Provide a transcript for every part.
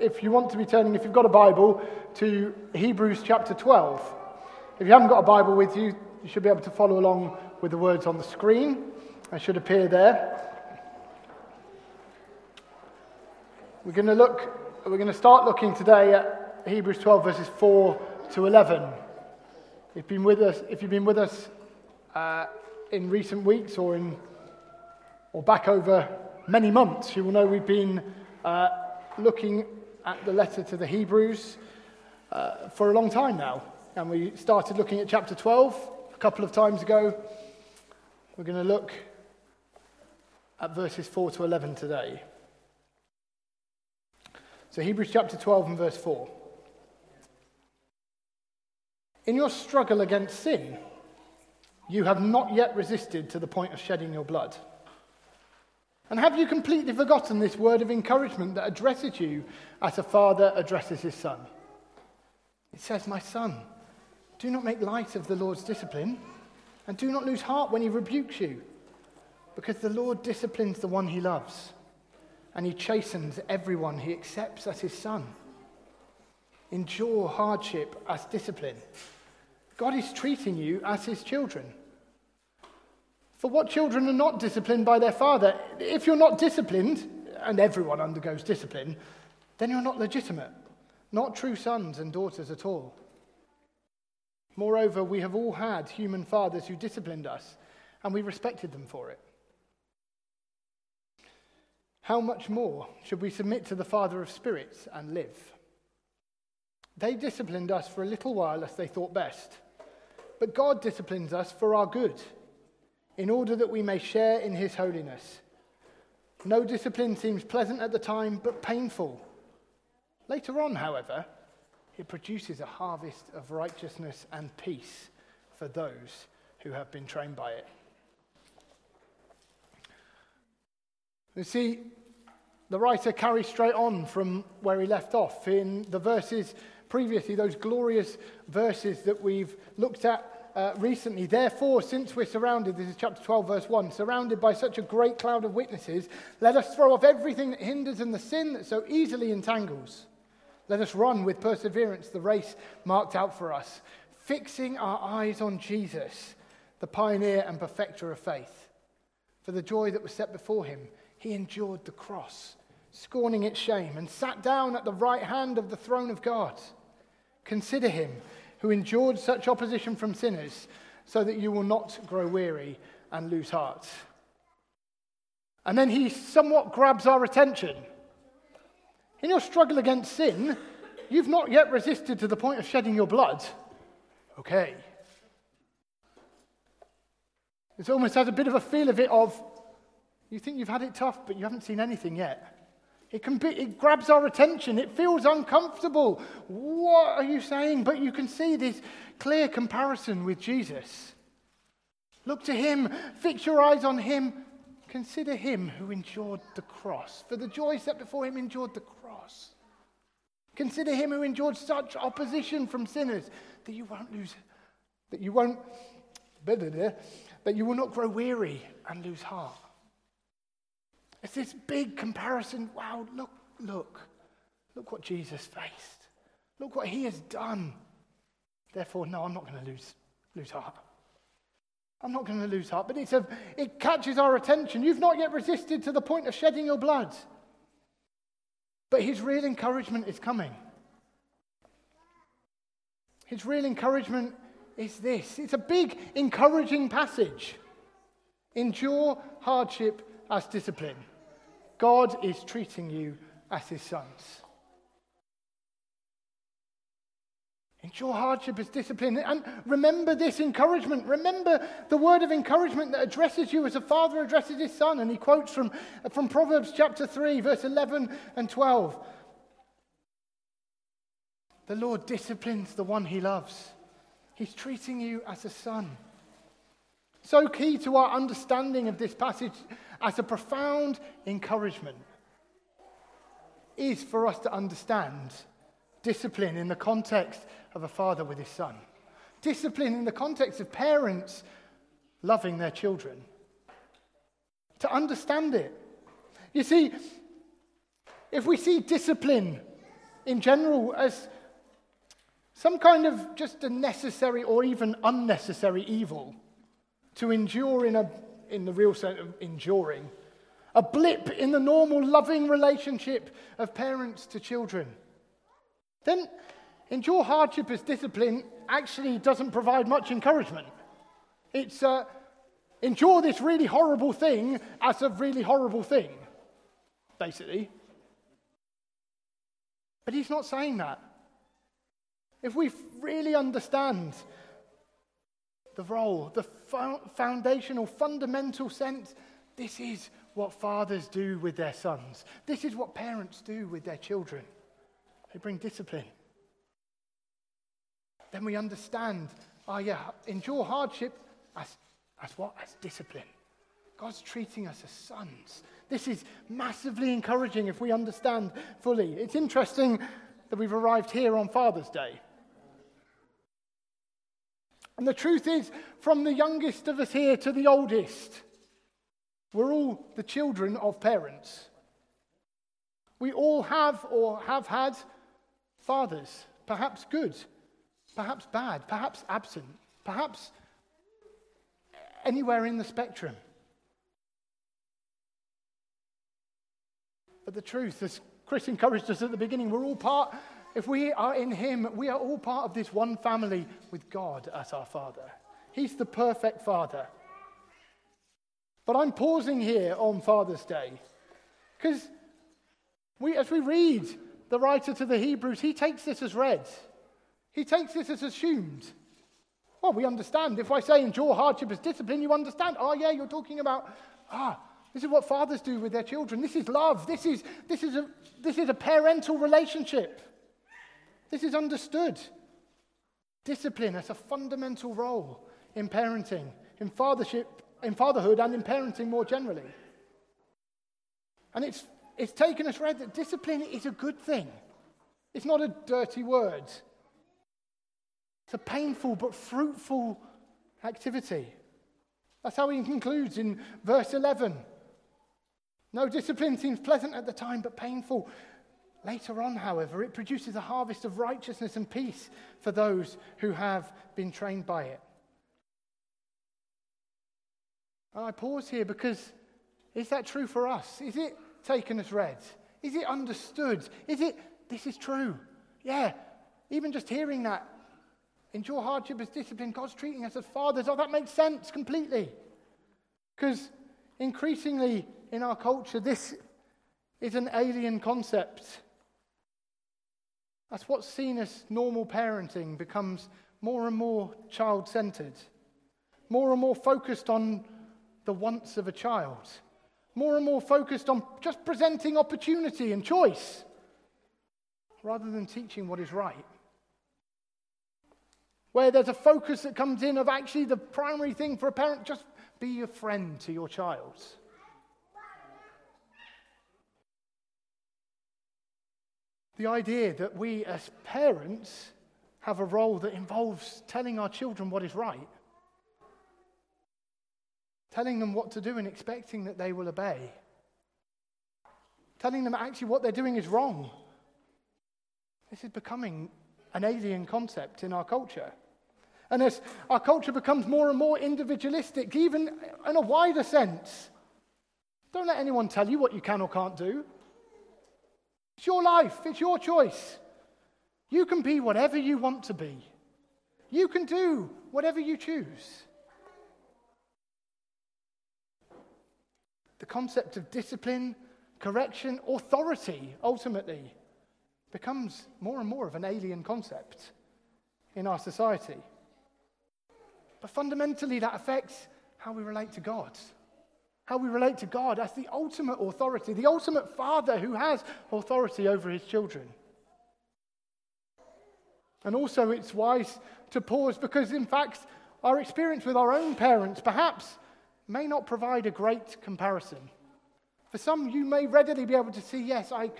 if you want to be turning, if you've got a Bible, to Hebrews chapter 12. If you haven't got a Bible with you, you should be able to follow along with the words on the screen. They should appear there. We're going to look, we're going to start looking today at Hebrews 12, verses 4 to 11. If you've been with us, if you've been with us uh, in recent weeks or in or back over many months, you will know we've been uh, looking at the letter to the Hebrews uh, for a long time now. And we started looking at chapter 12 a couple of times ago. We're going to look at verses 4 to 11 today. So, Hebrews chapter 12 and verse 4. In your struggle against sin, you have not yet resisted to the point of shedding your blood. And have you completely forgotten this word of encouragement that addresses you as a father addresses his son? It says, My son, do not make light of the Lord's discipline, and do not lose heart when he rebukes you, because the Lord disciplines the one he loves, and he chastens everyone he accepts as his son. Endure hardship as discipline. God is treating you as his children. For what children are not disciplined by their father? If you're not disciplined, and everyone undergoes discipline, then you're not legitimate, not true sons and daughters at all. Moreover, we have all had human fathers who disciplined us, and we respected them for it. How much more should we submit to the Father of spirits and live? They disciplined us for a little while as they thought best, but God disciplines us for our good in order that we may share in his holiness. No discipline seems pleasant at the time, but painful. Later on, however, it produces a harvest of righteousness and peace for those who have been trained by it. You see, the writer carries straight on from where he left off in the verses previously, those glorious verses that we've looked at uh, recently. Therefore, since we're surrounded, this is chapter 12, verse 1, surrounded by such a great cloud of witnesses, let us throw off everything that hinders and the sin that so easily entangles. Let us run with perseverance the race marked out for us, fixing our eyes on Jesus, the pioneer and perfecter of faith. For the joy that was set before him, he endured the cross, scorning its shame, and sat down at the right hand of the throne of God. Consider him who endured such opposition from sinners, so that you will not grow weary and lose heart. And then he somewhat grabs our attention. In your struggle against sin, you've not yet resisted to the point of shedding your blood. Okay. It almost has a bit of a feel of it of, you think you've had it tough, but you haven't seen anything yet. It, can be, it grabs our attention. It feels uncomfortable. What are you saying? But you can see this clear comparison with Jesus. Look to him, fix your eyes on him. Consider him who endured the cross. For the joy set before him, endured the cross. Consider him who endured such opposition from sinners that you won't lose, that you won't, that you will not grow weary and lose heart. It's this big comparison. Wow, look, look. Look what Jesus faced. Look what he has done. Therefore, no, I'm not going to lose, lose heart. I'm not going to lose heart. But a, it catches our attention. You've not yet resisted to the point of shedding your blood. But his real encouragement is coming. His real encouragement is this it's a big, encouraging passage. Endure hardship as discipline. God is treating you as his sons. Endure hardship as discipline. And remember this encouragement. Remember the word of encouragement that addresses you as a father addresses his son. And he quotes from, from Proverbs chapter 3, verse 11 and 12. The Lord disciplines the one he loves. He's treating you as a son. So key to our understanding of this passage as a profound encouragement is for us to understand discipline in the context of a father with his son, discipline in the context of parents loving their children. To understand it. You see, if we see discipline in general as some kind of just a necessary or even unnecessary evil to endure in, a, in the real sense of enduring, a blip in the normal loving relationship of parents to children, then endure hardship as discipline actually doesn't provide much encouragement. It's uh, endure this really horrible thing as a really horrible thing, basically. But he's not saying that. If we really understand the role, the foundational, fundamental sense, this is what fathers do with their sons. This is what parents do with their children. They bring discipline. Then we understand, oh yeah, endure hardship as, as what? As discipline. God's treating us as sons. This is massively encouraging if we understand fully. It's interesting that we've arrived here on Father's Day. And the truth is, from the youngest of us here to the oldest, we're all the children of parents. We all have or have had fathers, perhaps good, perhaps bad, perhaps absent, perhaps anywhere in the spectrum. But the truth, as Chris encouraged us at the beginning, we're all part, if we are in Him, we are all part of this one family with God as our Father. He's the perfect Father. But I'm pausing here on Father's Day because we, as we read the writer to the Hebrews, he takes this as read. He takes this as assumed. Well, we understand. If I say endure hardship as discipline, you understand. Oh, yeah, you're talking about, ah, this is what fathers do with their children. This is love. This is, this is, a, this is a parental relationship. This is understood. Discipline has a fundamental role in parenting, in fathership, in fatherhood, and in parenting more generally. And it's, it's taken us read that discipline is a good thing. It's not a dirty word. It's a painful but fruitful activity. That's how he concludes in verse 11. No discipline seems pleasant at the time, but painful. Later on, however, it produces a harvest of righteousness and peace for those who have been trained by it. And I pause here because is that true for us? Is it taken as read? Is it understood? Is it, this is true? Yeah, even just hearing that, endure hardship as discipline, God's treating us as fathers. Oh, that makes sense completely. Because increasingly in our culture, this is an alien concept. That's what's seen as normal parenting becomes more and more child centered, more and more focused on the wants of a child, more and more focused on just presenting opportunity and choice rather than teaching what is right. Where there's a focus that comes in of actually the primary thing for a parent just be a friend to your child. The idea that we as parents have a role that involves telling our children what is right, telling them what to do and expecting that they will obey, telling them actually what they're doing is wrong. This is becoming an alien concept in our culture. And as our culture becomes more and more individualistic, even in a wider sense, don't let anyone tell you what you can or can't do. It's your life, it's your choice. You can be whatever you want to be, you can do whatever you choose. The concept of discipline, correction, authority ultimately becomes more and more of an alien concept in our society. But fundamentally, that affects how we relate to God how we relate to God as the ultimate authority, the ultimate father who has authority over his children. And also, it's wise to pause because, in fact, our experience with our own parents perhaps may not provide a great comparison. For some, you may readily be able to see, yes, I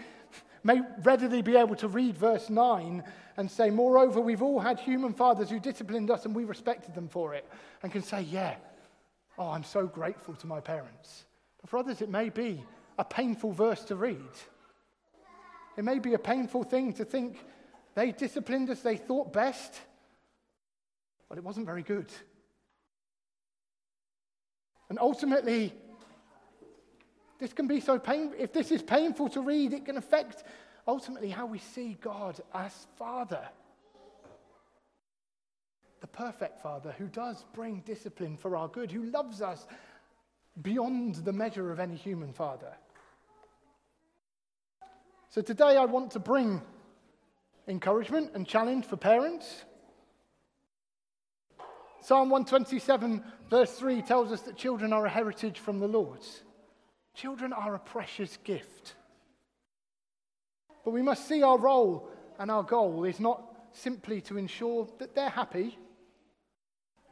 may readily be able to read verse 9 and say, Moreover, we've all had human fathers who disciplined us and we respected them for it, and can say, Yeah, Oh, I'm so grateful to my parents. But for others, it may be a painful verse to read. It may be a painful thing to think they disciplined us, they thought best, but it wasn't very good. And ultimately, this can be so painful. If this is painful to read, it can affect ultimately how we see God as Father. The perfect Father who does bring discipline for our good, who loves us beyond the measure of any human father. So today I want to bring encouragement and challenge for parents. Psalm 127, verse 3 tells us that children are a heritage from the Lord. Children are a precious gift. But we must see our role and our goal is not simply to ensure that they're happy,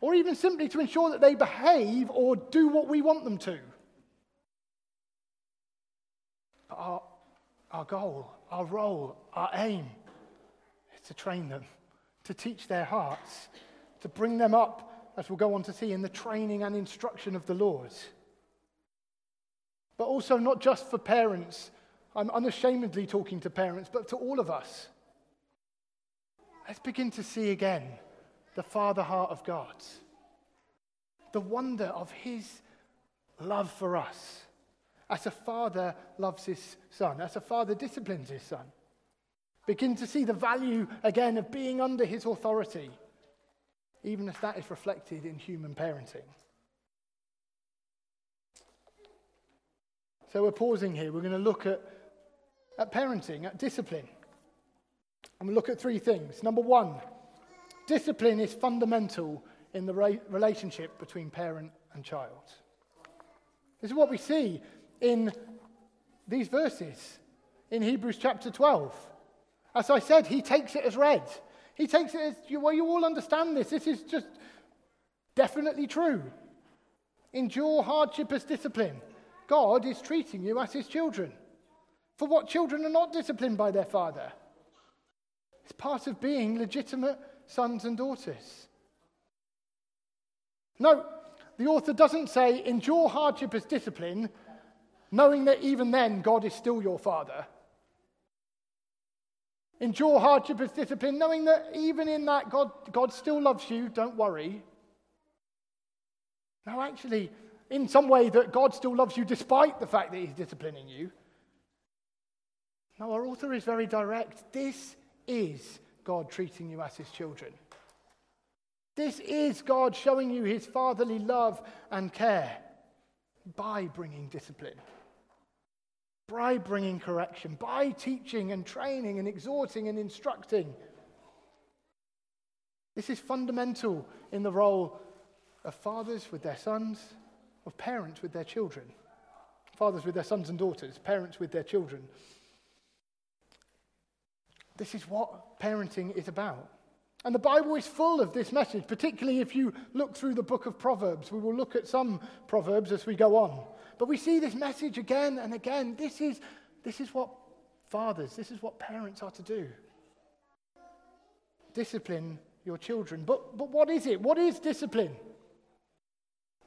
or even simply to ensure that they behave or do what we want them to. But our, our goal, our role, our aim is to train them, to teach their hearts, to bring them up, as we'll go on to see, in the training and instruction of the Lord. But also, not just for parents. I'm unashamedly talking to parents, but to all of us. Let's begin to see again the Father heart of God, the wonder of His love for us. As a father loves his son, as a father disciplines his son. Begin to see the value again of being under his authority, even if that is reflected in human parenting. So we're pausing here. We're going to look at, at parenting, at discipline. And we'll look at three things. Number one, discipline is fundamental in the re- relationship between parent and child. This is what we see in these verses in Hebrews chapter 12. As I said, he takes it as read. He takes it as, well, you all understand this. This is just definitely true. Endure hardship as discipline. God is treating you as his children. For what children are not disciplined by their father? It's part of being legitimate sons and daughters. No, the author doesn't say endure hardship as discipline, knowing that even then God is still your father. Endure hardship as discipline, knowing that even in that God, God still loves you, don't worry. No, actually, in some way that God still loves you despite the fact that He's disciplining you. No, our author is very direct. This is God treating you as His children. This is God showing you His fatherly love and care by bringing discipline, by bringing correction, by teaching and training and exhorting and instructing. This is fundamental in the role of fathers with their sons of parents with their children, fathers with their sons and daughters, parents with their children. This is what parenting is about. And the Bible is full of this message, particularly if you look through the book of Proverbs. We will look at some Proverbs as we go on. But we see this message again and again. This is, this is what fathers, this is what parents are to do discipline your children. But, but what is it? What is discipline?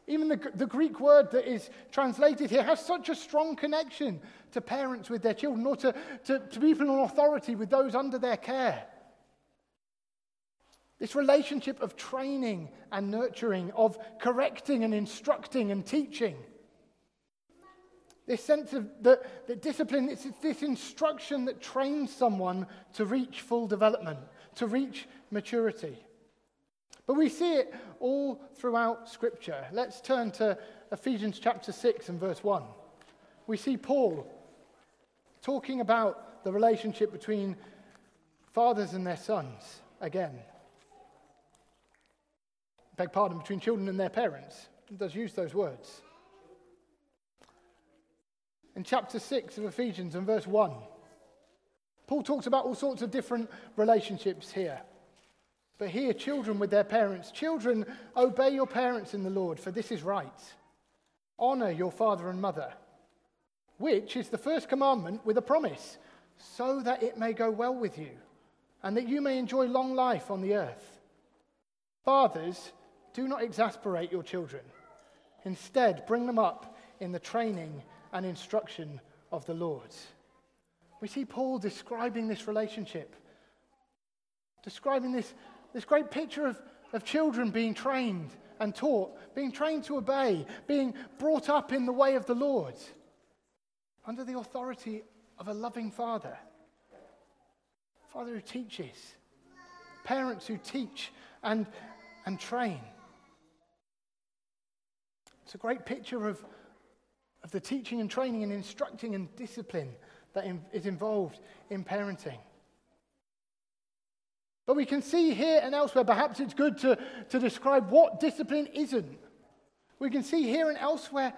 Even the, the Greek word that is translated here has such a strong connection to parents with their children or to, to, to people in authority with those under their care. This relationship of training and nurturing, of correcting and instructing and teaching. This sense of that, that discipline, it's, it's this instruction that trains someone to reach full development, to reach maturity. But we see it all throughout Scripture. Let's turn to Ephesians chapter 6 and verse 1. We see Paul talking about the relationship between fathers and their sons again. beg pardon, between children and their parents. He does use those words. In chapter 6 of Ephesians and verse 1, Paul talks about all sorts of different relationships here. But here, children with their parents. Children, obey your parents in the Lord, for this is right. Honor your father and mother, which is the first commandment with a promise, so that it may go well with you, and that you may enjoy long life on the earth. Fathers, do not exasperate your children. Instead, bring them up in the training and instruction of the Lord. We see Paul describing this relationship, describing this, this great picture of, of children being trained and taught, being trained to obey, being brought up in the way of the Lord, under the authority of a loving father. Father who teaches, parents who teach and, and train. It's a great picture of, of the teaching and training and instructing and discipline that that is involved in parenting. But we can see here and elsewhere, perhaps it's good to, to describe what discipline isn't. We can see here and elsewhere,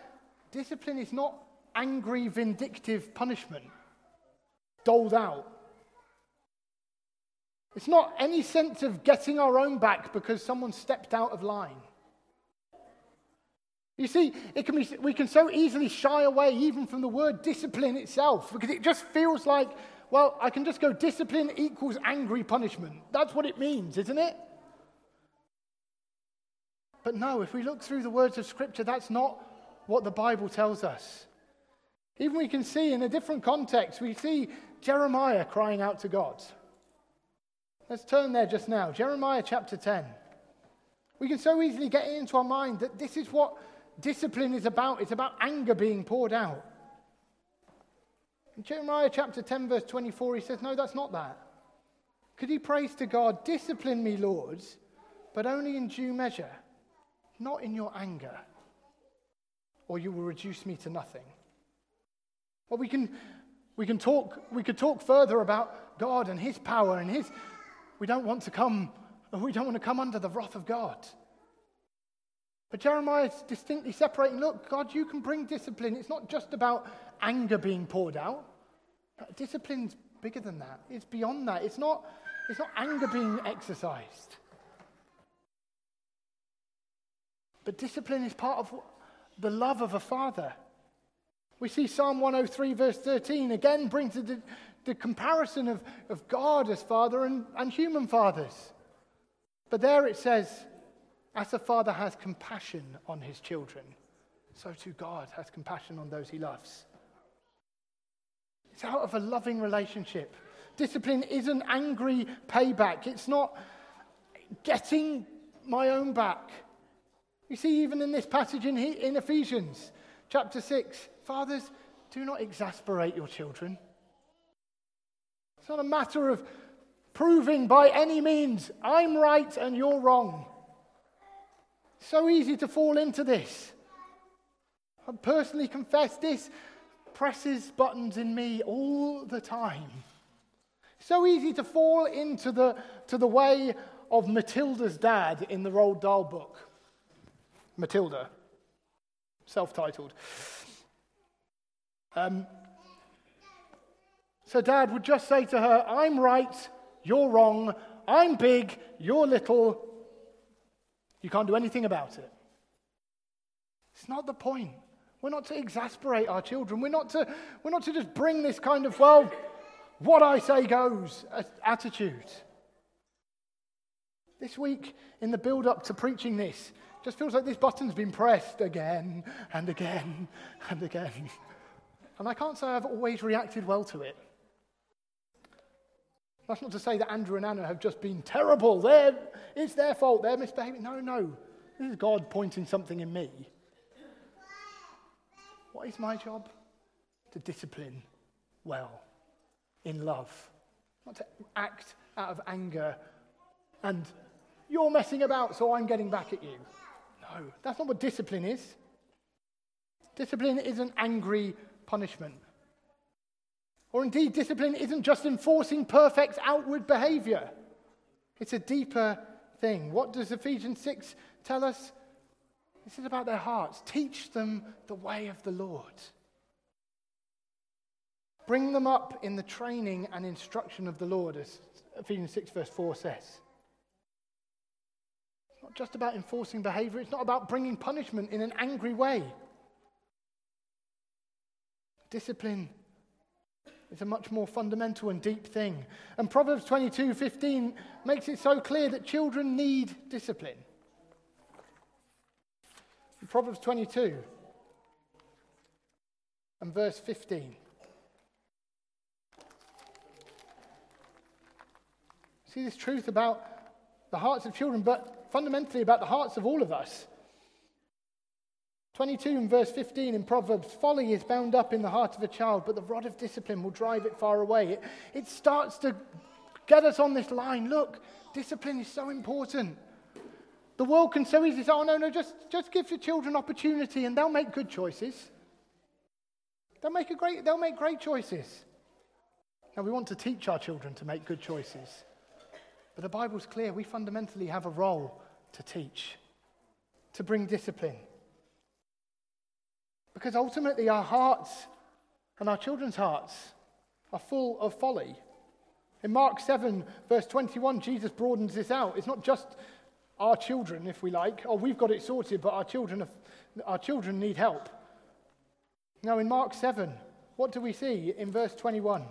discipline is not angry, vindictive punishment doled out. It's not any sense of getting our own back because someone stepped out of line. You see, it can be, we can so easily shy away even from the word discipline itself because it just feels like well, I can just go discipline equals angry punishment. That's what it means, isn't it? But no, if we look through the words of Scripture, that's not what the Bible tells us. Even we can see in a different context, we see Jeremiah crying out to God. Let's turn there just now. Jeremiah chapter 10. We can so easily get into our mind that this is what discipline is about. It's about anger being poured out. In Jeremiah chapter 10, verse 24, he says, No, that's not that. Could he prays to God, Discipline me, lords, but only in due measure, not in your anger, or you will reduce me to nothing. Well, we can, we can talk, we could talk further about God and his power and his. We don't want to come, we don't want to come under the wrath of God. But Jeremiah is distinctly separating look, God, you can bring discipline. It's not just about anger being poured out. Discipline's bigger than that. It's beyond that. It's not, it's not anger being exercised. But discipline is part of the love of a father. We see Psalm 103, verse 13, again brings the, the comparison of, of God as father and, and human fathers. But there it says, as a father has compassion on his children, so too God has compassion on those he loves. It's out of a loving relationship. Discipline isn't angry payback, it's not getting my own back. You see, even in this passage in, in Ephesians chapter 6, fathers, do not exasperate your children. It's not a matter of proving by any means I'm right and you're wrong. So easy to fall into this. I personally confess this presses buttons in me all the time. So easy to fall into the, to the way of Matilda's dad in the Roald Dahl book. Matilda, self titled. Um, so dad would just say to her, I'm right, you're wrong, I'm big, you're little, you can't do anything about it. It's not the point. We're not to exasperate our children. We're not to, we're not to just bring this kind of, well, what I say goes attitude. This week, in the build up to preaching this, just feels like this button's been pressed again and again and again. And I can't say I've always reacted well to it. That's not to say that Andrew and Anna have just been terrible. They're, it's their fault. They're misbehaving. No, no. This is God pointing something in me. What is my job? To discipline well, in love, not to act out of anger and you're messing about, so I'm getting back at you. No, that's not what discipline is. Discipline isn't angry punishment. Or indeed, discipline isn't just enforcing perfect outward behavior, it's a deeper thing. What does Ephesians 6 tell us? This is about their hearts. Teach them the way of the Lord. Bring them up in the training and instruction of the Lord, as Ephesians 6, verse 4 says. It's not just about enforcing behavior, it's not about bringing punishment in an angry way. Discipline is a much more fundamental and deep thing. And Proverbs 22 15 makes it so clear that children need discipline. Proverbs 22 and verse 15. See this truth about the hearts of children, but fundamentally about the hearts of all of us. 22 and verse 15 in Proverbs folly is bound up in the heart of a child, but the rod of discipline will drive it far away. It, it starts to get us on this line. Look, discipline is so important. The world can so easily say, oh, no, no, just, just give your children opportunity and they'll make good choices. They'll make, a great, they'll make great choices. Now, we want to teach our children to make good choices. But the Bible's clear. We fundamentally have a role to teach, to bring discipline. Because ultimately, our hearts and our children's hearts are full of folly. In Mark 7, verse 21, Jesus broadens this out. It's not just our children, if we like, oh, we've got it sorted, but our children, our children need help. Now, in Mark 7, what do we see in verse 21?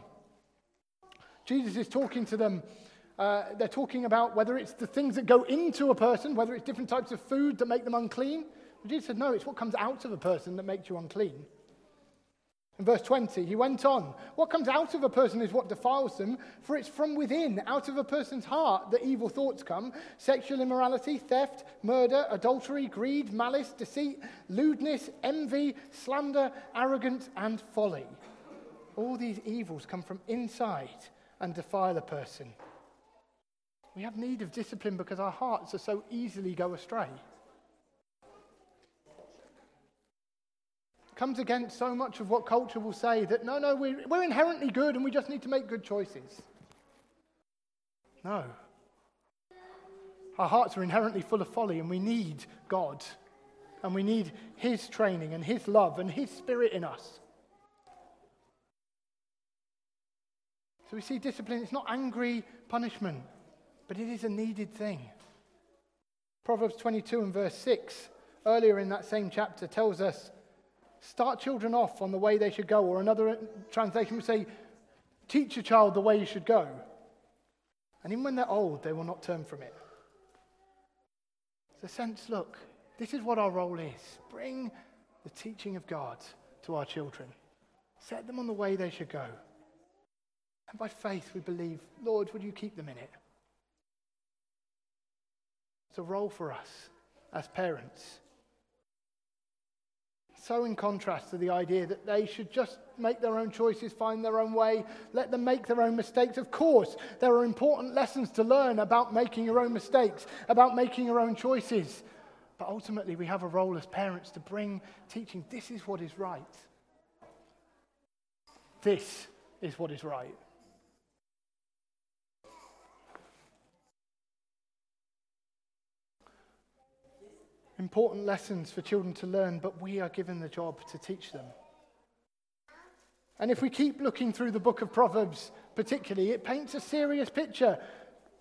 Jesus is talking to them. Uh, they're talking about whether it's the things that go into a person, whether it's different types of food that make them unclean, But Jesus said, No, it's what comes out of a person that makes you unclean. In verse 20, he went on, What comes out of a person is what defiles them, for it's from within, out of a person's heart, that evil thoughts come sexual immorality, theft, murder, adultery, greed, malice, deceit, lewdness, envy, slander, arrogance, and folly. All these evils come from inside and defile a person. We have need of discipline because our hearts are so easily go astray. Comes against so much of what culture will say that no, no, we're, we're inherently good and we just need to make good choices. No. Our hearts are inherently full of folly and we need God. And we need His training and His love and His Spirit in us. So we see discipline, it's not angry punishment, but it is a needed thing. Proverbs 22 and verse 6, earlier in that same chapter, tells us Start children off on the way they should go. Or another translation would say, teach a child the way you should go. And even when they're old, they will not turn from it. It's a sense look, this is what our role is. Bring the teaching of God to our children, set them on the way they should go. And by faith, we believe, Lord, would you keep them in it? It's a role for us as parents so in contrast to the idea that they should just make their own choices, find their own way, let them make their own mistakes. Of course, there are important lessons to learn about making your own mistakes, about making your own choices. But ultimately, we have a role as parents to bring teaching this is what is right. This is what is right. Important lessons for children to learn, but we are given the job to teach them. And if we keep looking through the book of Proverbs, particularly, it paints a serious picture.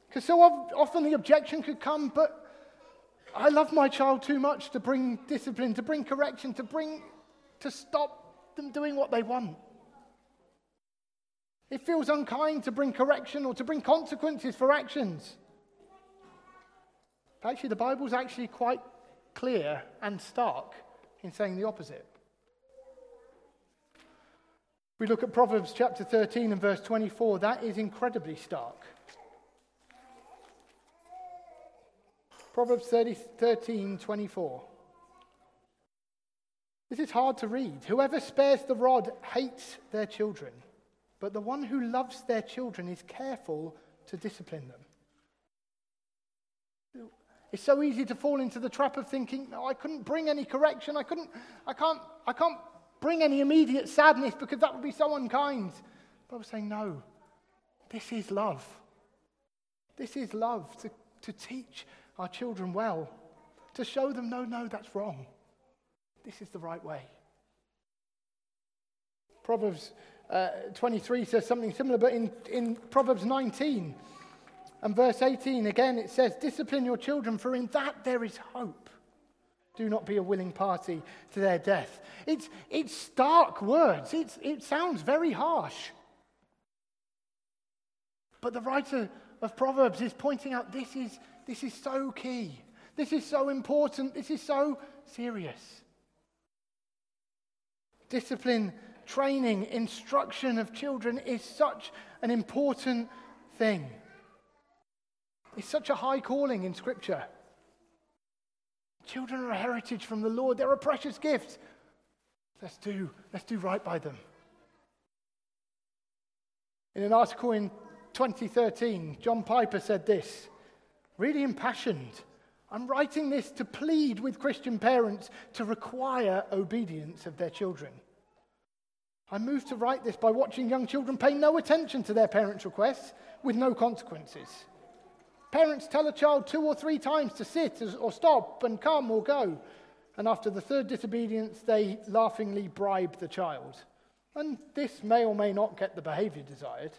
Because so often the objection could come, but I love my child too much to bring discipline, to bring correction, to bring to stop them doing what they want. It feels unkind to bring correction or to bring consequences for actions. Actually, the Bible's actually quite clear and stark in saying the opposite. We look at Proverbs chapter 13 and verse 24, that is incredibly stark. Proverbs 30, 13, 24. This is hard to read. Whoever spares the rod hates their children, but the one who loves their children is careful to discipline them. It's so easy to fall into the trap of thinking, no, I couldn't bring any correction. I, couldn't, I, can't, I can't bring any immediate sadness because that would be so unkind. But I was saying, no, this is love. This is love to, to teach our children well, to show them, no, no, that's wrong. This is the right way. Proverbs uh, 23 says something similar, but in, in Proverbs 19, and verse 18 again, it says, Discipline your children, for in that there is hope. Do not be a willing party to their death. It's, it's stark words. It's, it sounds very harsh. But the writer of Proverbs is pointing out this is, this is so key. This is so important. This is so serious. Discipline, training, instruction of children is such an important thing. Is such a high calling in Scripture. Children are a heritage from the Lord, they're a precious gift. Let's do, let's do right by them. In an article in 2013, John Piper said this, really impassioned. I'm writing this to plead with Christian parents to require obedience of their children. I moved to write this by watching young children pay no attention to their parents' requests with no consequences. Parents tell a child two or three times to sit or stop and come or go, and after the third disobedience, they laughingly bribe the child. And this may or may not get the behavior desired.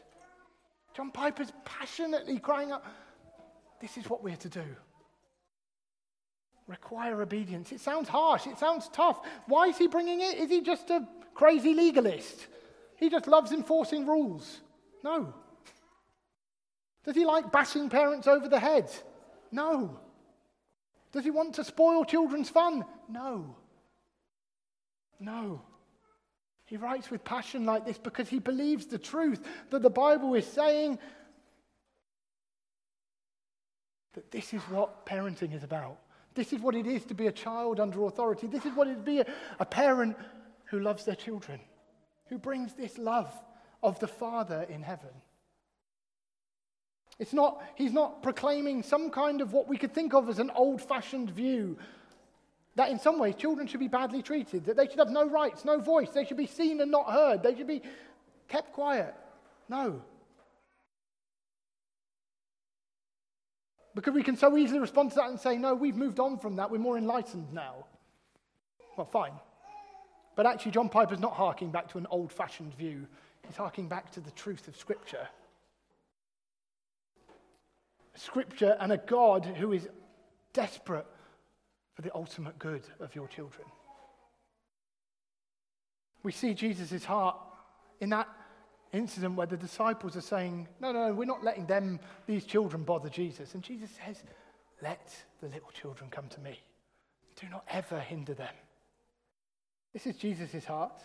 John Piper's passionately crying out, This is what we're to do. Require obedience. It sounds harsh, it sounds tough. Why is he bringing it? Is he just a crazy legalist? He just loves enforcing rules. No. Does he like bashing parents over the head? No. Does he want to spoil children's fun? No. No. He writes with passion like this because he believes the truth that the Bible is saying that this is what parenting is about. This is what it is to be a child under authority. This is what it is to be a, a parent who loves their children, who brings this love of the Father in heaven. It's not, he's not proclaiming some kind of what we could think of as an old fashioned view that in some ways children should be badly treated, that they should have no rights, no voice, they should be seen and not heard, they should be kept quiet. No. Because we can so easily respond to that and say, no, we've moved on from that, we're more enlightened now. Well, fine. But actually, John Piper's not harking back to an old fashioned view, he's harking back to the truth of Scripture. Scripture and a God who is desperate for the ultimate good of your children. We see Jesus' heart in that incident where the disciples are saying, No, no, we're not letting them, these children, bother Jesus. And Jesus says, Let the little children come to me. Do not ever hinder them. This is Jesus' heart.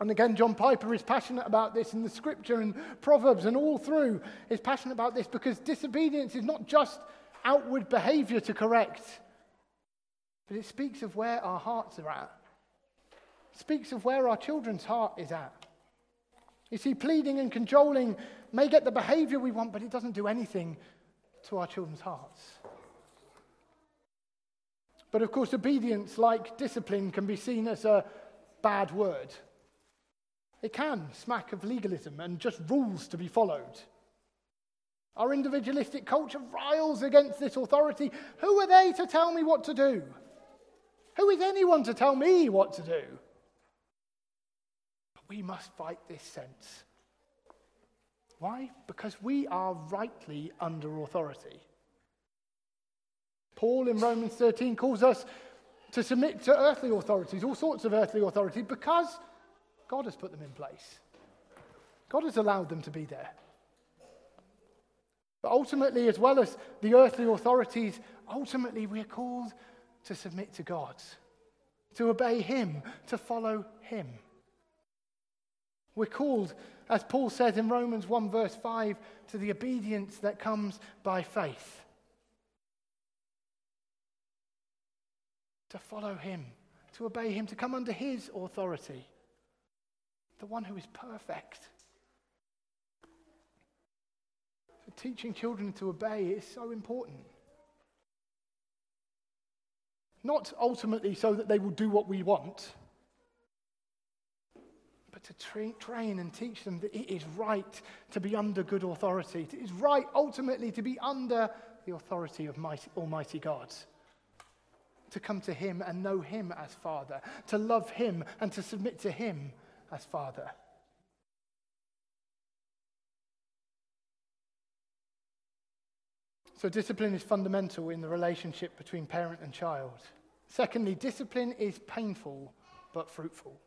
And again, John Piper is passionate about this in the scripture and Proverbs and all through is passionate about this because disobedience is not just outward behavior to correct, but it speaks of where our hearts are at. Speaks of where our children's heart is at. You see, pleading and cajoling may get the behavior we want, but it doesn't do anything to our children's hearts. But of course, obedience, like discipline, can be seen as a bad word. It can smack of legalism and just rules to be followed. Our individualistic culture riles against this authority. Who are they to tell me what to do? Who is anyone to tell me what to do? But we must fight this sense. Why? Because we are rightly under authority. Paul in Romans 13 calls us to submit to earthly authorities, all sorts of earthly authority, because God has put them in place. God has allowed them to be there. But ultimately, as well as the earthly authorities, ultimately we're called to submit to God, to obey Him, to follow Him. We're called, as Paul says in Romans 1, verse 5, to the obedience that comes by faith. To follow Him, to obey Him, to come under His authority the one who is perfect. So teaching children to obey is so important. Not ultimately so that they will do what we want, but to tra- train and teach them that it is right to be under good authority. It is right ultimately to be under the authority of mighty, Almighty God. To come to Him and know Him as Father, to love Him and to submit to Him as Father. So, discipline is fundamental in the relationship between parent and child. Secondly, discipline is painful but fruitful.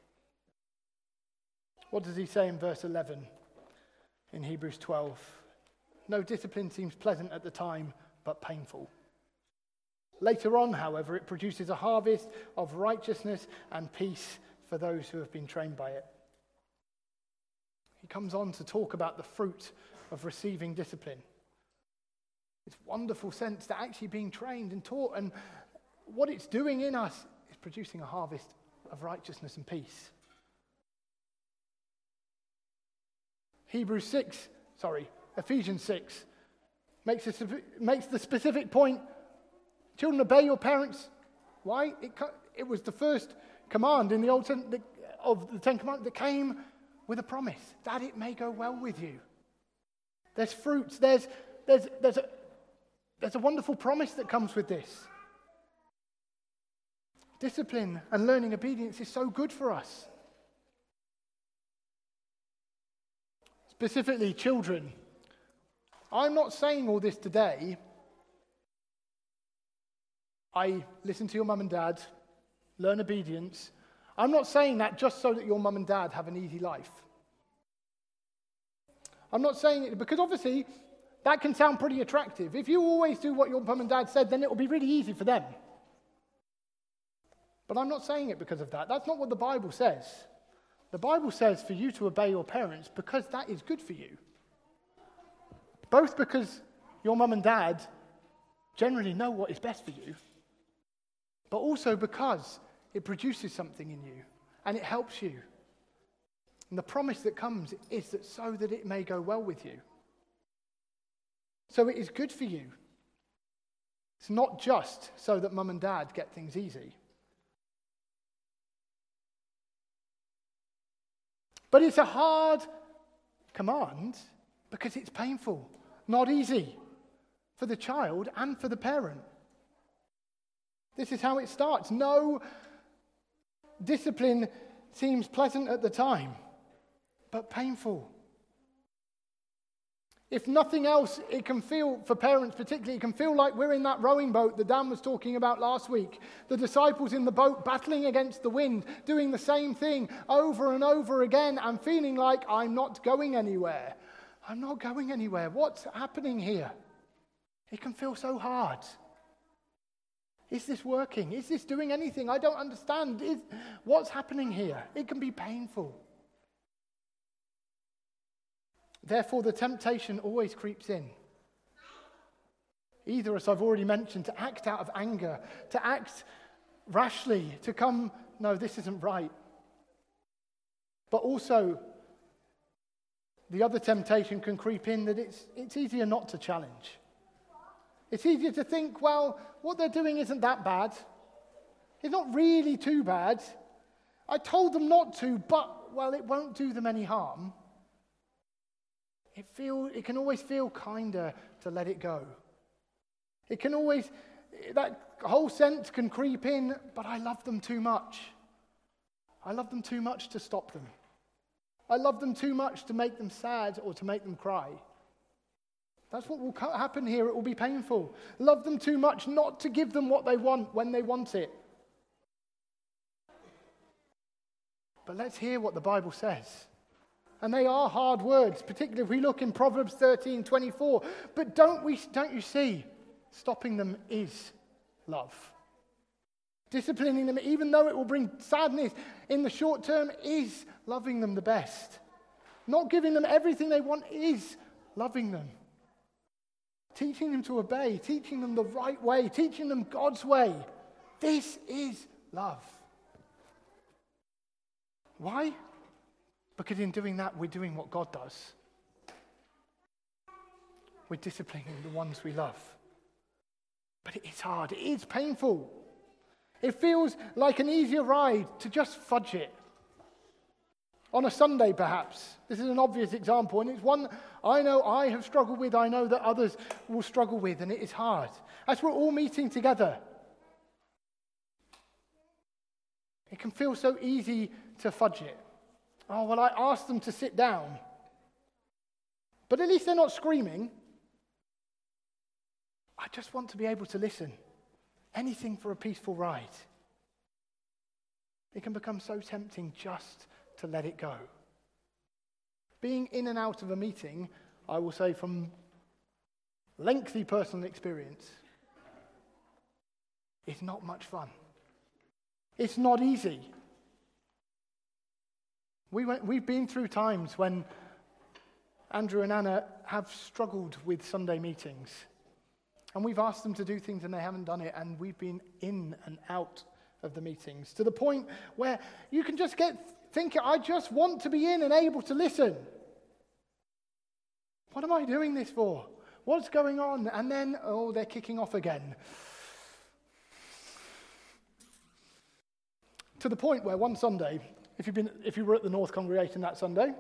What does he say in verse 11 in Hebrews 12? No discipline seems pleasant at the time, but painful. Later on, however, it produces a harvest of righteousness and peace for those who have been trained by it. Comes on to talk about the fruit of receiving discipline. This wonderful sense that actually being trained and taught, and what it's doing in us is producing a harvest of righteousness and peace. Hebrews 6, sorry, Ephesians 6 makes, a, makes the specific point children, obey your parents. Why? It, it was the first command in the Old of the Ten Commandments that came with a promise that it may go well with you. There's fruits, there's, there's, there's, a, there's a wonderful promise that comes with this. Discipline and learning obedience is so good for us. Specifically, children. I'm not saying all this today. I listen to your mum and dad, learn obedience. I'm not saying that just so that your mum and dad have an easy life. I'm not saying it because obviously that can sound pretty attractive. If you always do what your mum and dad said, then it will be really easy for them. But I'm not saying it because of that. That's not what the Bible says. The Bible says for you to obey your parents because that is good for you. Both because your mum and dad generally know what is best for you, but also because it produces something in you and it helps you. And the promise that comes is that so that it may go well with you. So it is good for you. It's not just so that mum and dad get things easy. But it's a hard command because it's painful not easy for the child and for the parent. This is how it starts. No discipline seems pleasant at the time, but painful. If nothing else, it can feel, for parents particularly, it can feel like we're in that rowing boat that Dan was talking about last week. The disciples in the boat battling against the wind, doing the same thing over and over again, and feeling like I'm not going anywhere. I'm not going anywhere. What's happening here? It can feel so hard. Is this working? Is this doing anything? I don't understand. Is, what's happening here? It can be painful. Therefore, the temptation always creeps in. Either, as I've already mentioned, to act out of anger, to act rashly, to come, no, this isn't right. But also the other temptation can creep in that it's, it's easier not to challenge. It's easier to think, well, what they're doing isn't that bad. It's not really too bad. I told them not to, but, well, it won't do them any harm. It, feel, it can always feel kinder to let it go. It can always, that whole sense can creep in, but I love them too much. I love them too much to stop them. I love them too much to make them sad or to make them cry. That's what will happen here. It will be painful. Love them too much not to give them what they want when they want it. But let's hear what the Bible says. And they are hard words, particularly if we look in Proverbs 13 24. But don't, we, don't you see? Stopping them is love. Disciplining them, even though it will bring sadness in the short term, is loving them the best. Not giving them everything they want is loving them. Teaching them to obey, teaching them the right way, teaching them God's way. This is love. Why? Because in doing that, we're doing what God does. We're disciplining the ones we love. But it is hard, it is painful. It feels like an easier ride to just fudge it. On a Sunday, perhaps. This is an obvious example, and it's one I know I have struggled with, I know that others will struggle with, and it is hard. As we're all meeting together, it can feel so easy to fudge it. Oh, well, I asked them to sit down. But at least they're not screaming. I just want to be able to listen. Anything for a peaceful ride. It can become so tempting just to let it go. Being in and out of a meeting, I will say from lengthy personal experience, is not much fun. It's not easy. We went, we've been through times when Andrew and Anna have struggled with Sunday meetings. And we've asked them to do things and they haven't done it, and we've been in and out of the meetings to the point where you can just get thinking, I just want to be in and able to listen. What am I doing this for? What's going on? And then, oh, they're kicking off again. To the point where one Sunday, if, you've been, if you were at the North congregation that Sunday,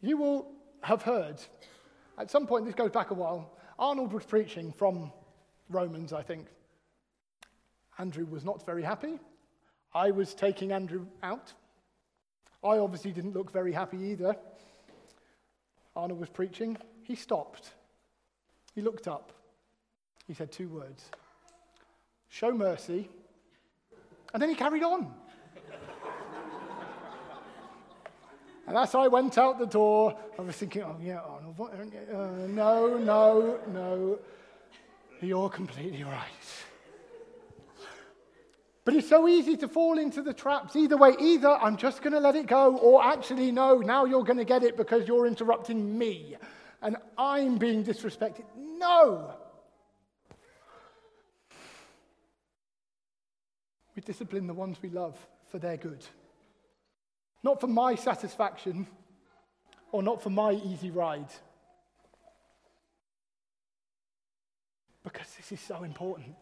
you will have heard, at some point, this goes back a while, Arnold was preaching from Romans, I think. Andrew was not very happy. I was taking Andrew out. I obviously didn't look very happy either. Arnold was preaching. He stopped. He looked up. He said two words show mercy. And then he carried on. and as I went out the door, I was thinking, oh, yeah, Arnold, what, uh, no, no, no. You're completely right. But it's so easy to fall into the traps. Either way, either I'm just going to let it go, or actually, no, now you're going to get it because you're interrupting me and I'm being disrespected. No! We discipline the ones we love for their good. Not for my satisfaction or not for my easy ride. Because this is so important.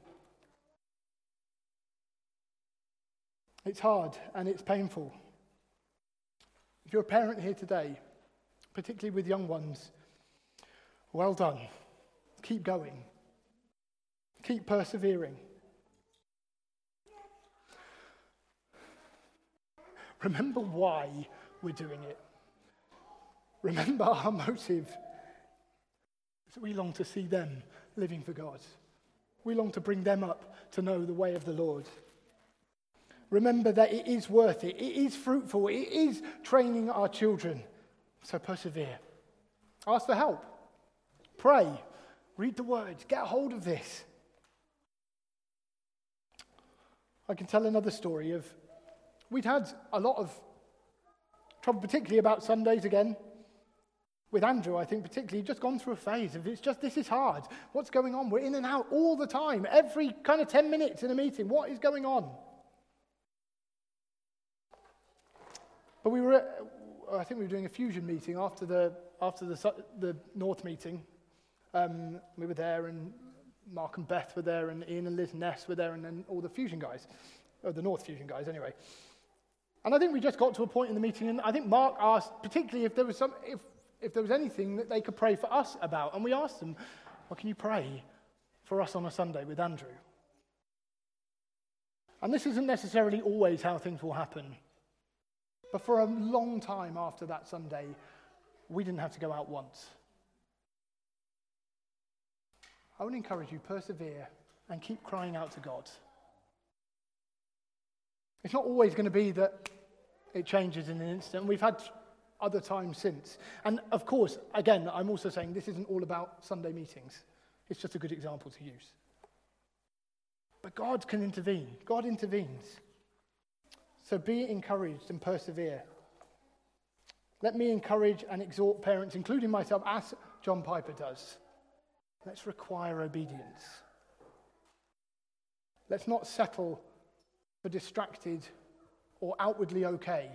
It's hard and it's painful. If you're a parent here today, particularly with young ones, well done. Keep going. Keep persevering. Remember why we're doing it. Remember our motive. we long to see them living for God. We long to bring them up to know the way of the Lord. Remember that it is worth it. It is fruitful. It is training our children. So persevere. Ask for help. Pray. Read the words. Get hold of this. I can tell another story of we'd had a lot of trouble, particularly about Sundays again. With Andrew, I think particularly, just gone through a phase of it's just this is hard. What's going on? We're in and out all the time, every kind of 10 minutes in a meeting. What is going on? But we were, at, I think we were doing a fusion meeting after the, after the, the North meeting. Um, we were there, and Mark and Beth were there, and Ian and Liz Ness were there, and then all the fusion guys, or the North fusion guys, anyway. And I think we just got to a point in the meeting, and I think Mark asked, particularly if there was some, if, if there was anything that they could pray for us about, and we asked them, "Well, can you pray for us on a Sunday with Andrew?" And this isn't necessarily always how things will happen. But for a long time after that Sunday, we didn't have to go out once. I would encourage you, to persevere and keep crying out to God. It's not always going to be that it changes in an instant. We've had other times since. And of course, again, I'm also saying this isn't all about Sunday meetings. It's just a good example to use. But God can intervene. God intervenes. So be encouraged and persevere. Let me encourage and exhort parents, including myself, as John Piper does. Let's require obedience. Let's not settle for distracted or outwardly okay,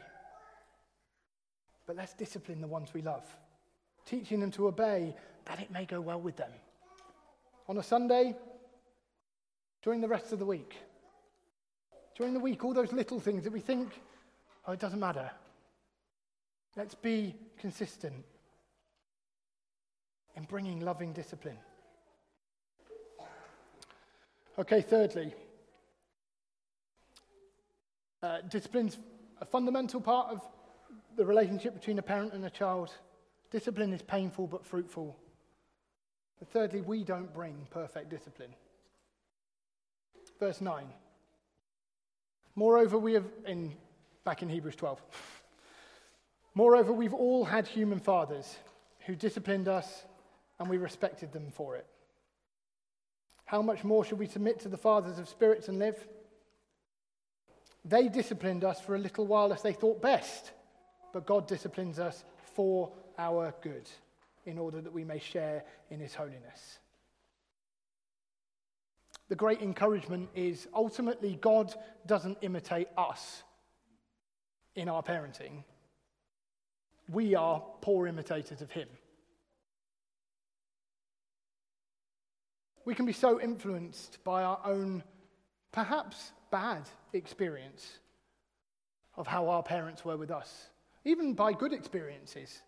but let's discipline the ones we love, teaching them to obey that it may go well with them. On a Sunday, during the rest of the week, during the week, all those little things that we think, oh, it doesn't matter. Let's be consistent in bringing loving discipline. Okay, thirdly, uh, discipline's a fundamental part of the relationship between a parent and a child. Discipline is painful but fruitful. But thirdly, we don't bring perfect discipline. Verse 9. Moreover, we have, in, back in Hebrews 12, moreover, we've all had human fathers who disciplined us and we respected them for it. How much more should we submit to the fathers of spirits and live? They disciplined us for a little while as they thought best, but God disciplines us for our good, in order that we may share in his holiness. The great encouragement is ultimately God doesn't imitate us in our parenting. We are poor imitators of him. We can be so influenced by our own, perhaps bad experience of how our parents were with us, even by good experiences.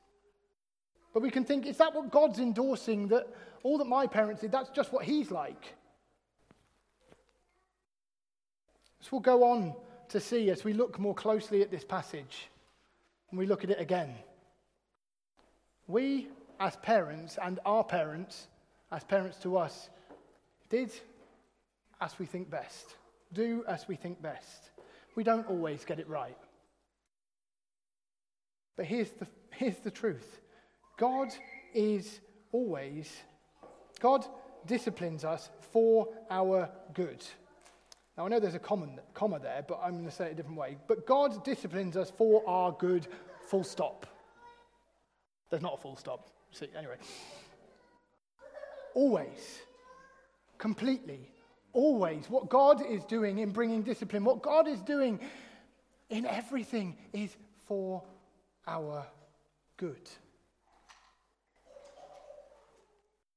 But we can think, is that what God's endorsing? That all that my parents did, that's just what He's like? So we'll go on to see as we look more closely at this passage and we look at it again. We, as parents, and our parents, as parents to us, did as we think best, do as we think best. We don't always get it right. But here's the, here's the truth God is always, God disciplines us for our good. Now, I know there's a comma there, but I'm going to say it a different way. But God disciplines us for our good, full stop. There's not a full stop. See, anyway. Always, completely, always, what God is doing in bringing discipline, what God is doing in everything is for our good.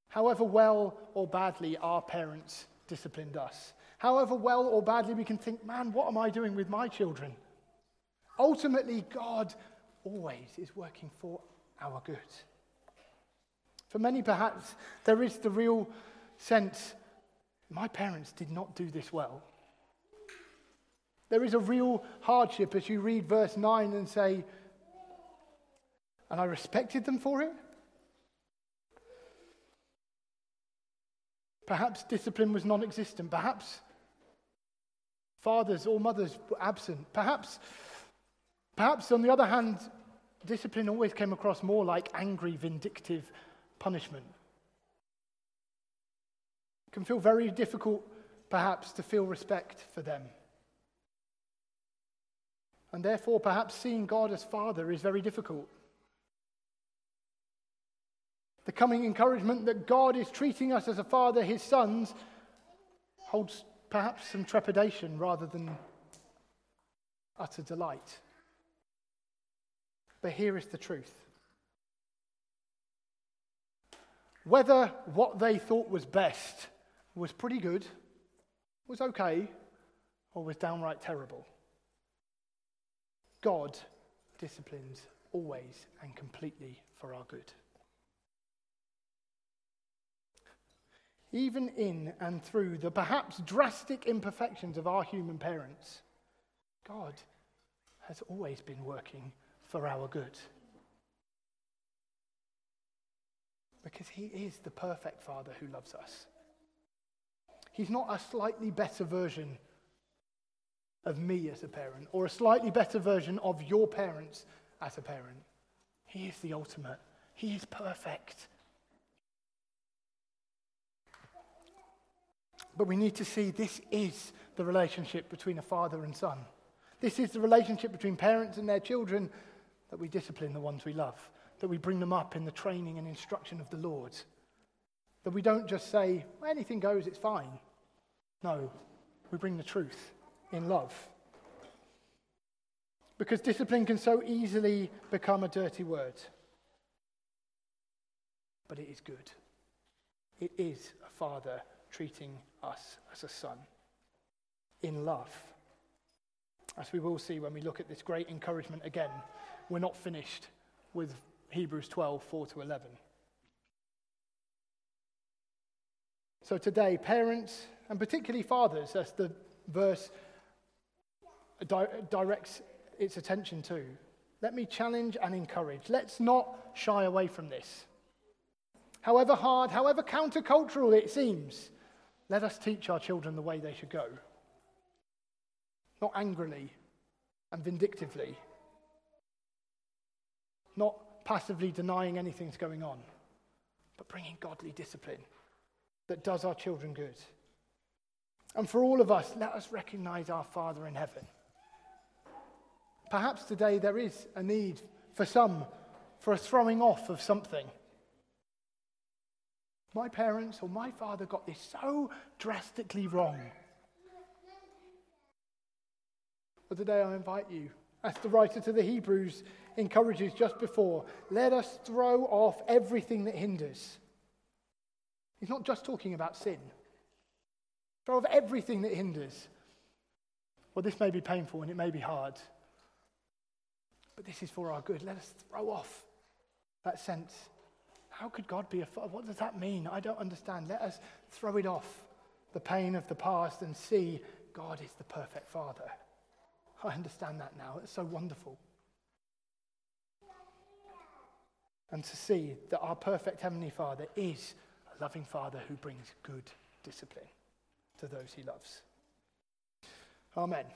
However well or badly our parents disciplined us, however well or badly we can think, man, what am I doing with my children? Ultimately, God always is working for our good. For many, perhaps, there is the real sense my parents did not do this well. There is a real hardship as you read verse 9 and say, and I respected them for it. Perhaps discipline was non existent. Perhaps fathers or mothers were absent. Perhaps, perhaps, on the other hand, discipline always came across more like angry, vindictive punishment. It can feel very difficult, perhaps, to feel respect for them. And therefore, perhaps seeing God as Father is very difficult. The coming encouragement that God is treating us as a father, his sons, holds perhaps some trepidation rather than utter delight. But here is the truth. Whether what they thought was best was pretty good, was okay, or was downright terrible, God disciplines always and completely for our good. Even in and through the perhaps drastic imperfections of our human parents, God has always been working for our good. Because He is the perfect Father who loves us. He's not a slightly better version of me as a parent or a slightly better version of your parents as a parent. He is the ultimate, He is perfect. But we need to see this is the relationship between a father and son. This is the relationship between parents and their children that we discipline the ones we love, that we bring them up in the training and instruction of the Lord. That we don't just say, anything goes, it's fine. No, we bring the truth in love. Because discipline can so easily become a dirty word. But it is good. It is a father treating us as a son in love. As we will see when we look at this great encouragement again, we're not finished with Hebrews 12, 4 to 11. So today, parents, and particularly fathers, as the verse di- directs its attention to, let me challenge and encourage. Let's not shy away from this. However hard, however countercultural it seems, let us teach our children the way they should go. Not angrily and vindictively, not passively denying anything's going on, but bringing godly discipline that does our children good. And for all of us, let us recognize our Father in heaven. Perhaps today there is a need for some for a throwing off of something My parents or my father got this so drastically wrong. But today I invite you, as the writer to the Hebrews encourages just before, let us throw off everything that hinders. He's not just talking about sin. Throw off everything that hinders. Well, this may be painful and it may be hard, but this is for our good. Let us throw off that sense. How could God be a father? What does that mean? I don't understand. Let us throw it off, the pain of the past, and see God is the perfect father. I understand that now. It's so wonderful. And to see that our perfect Heavenly Father is a loving Father who brings good discipline to those he loves. Amen.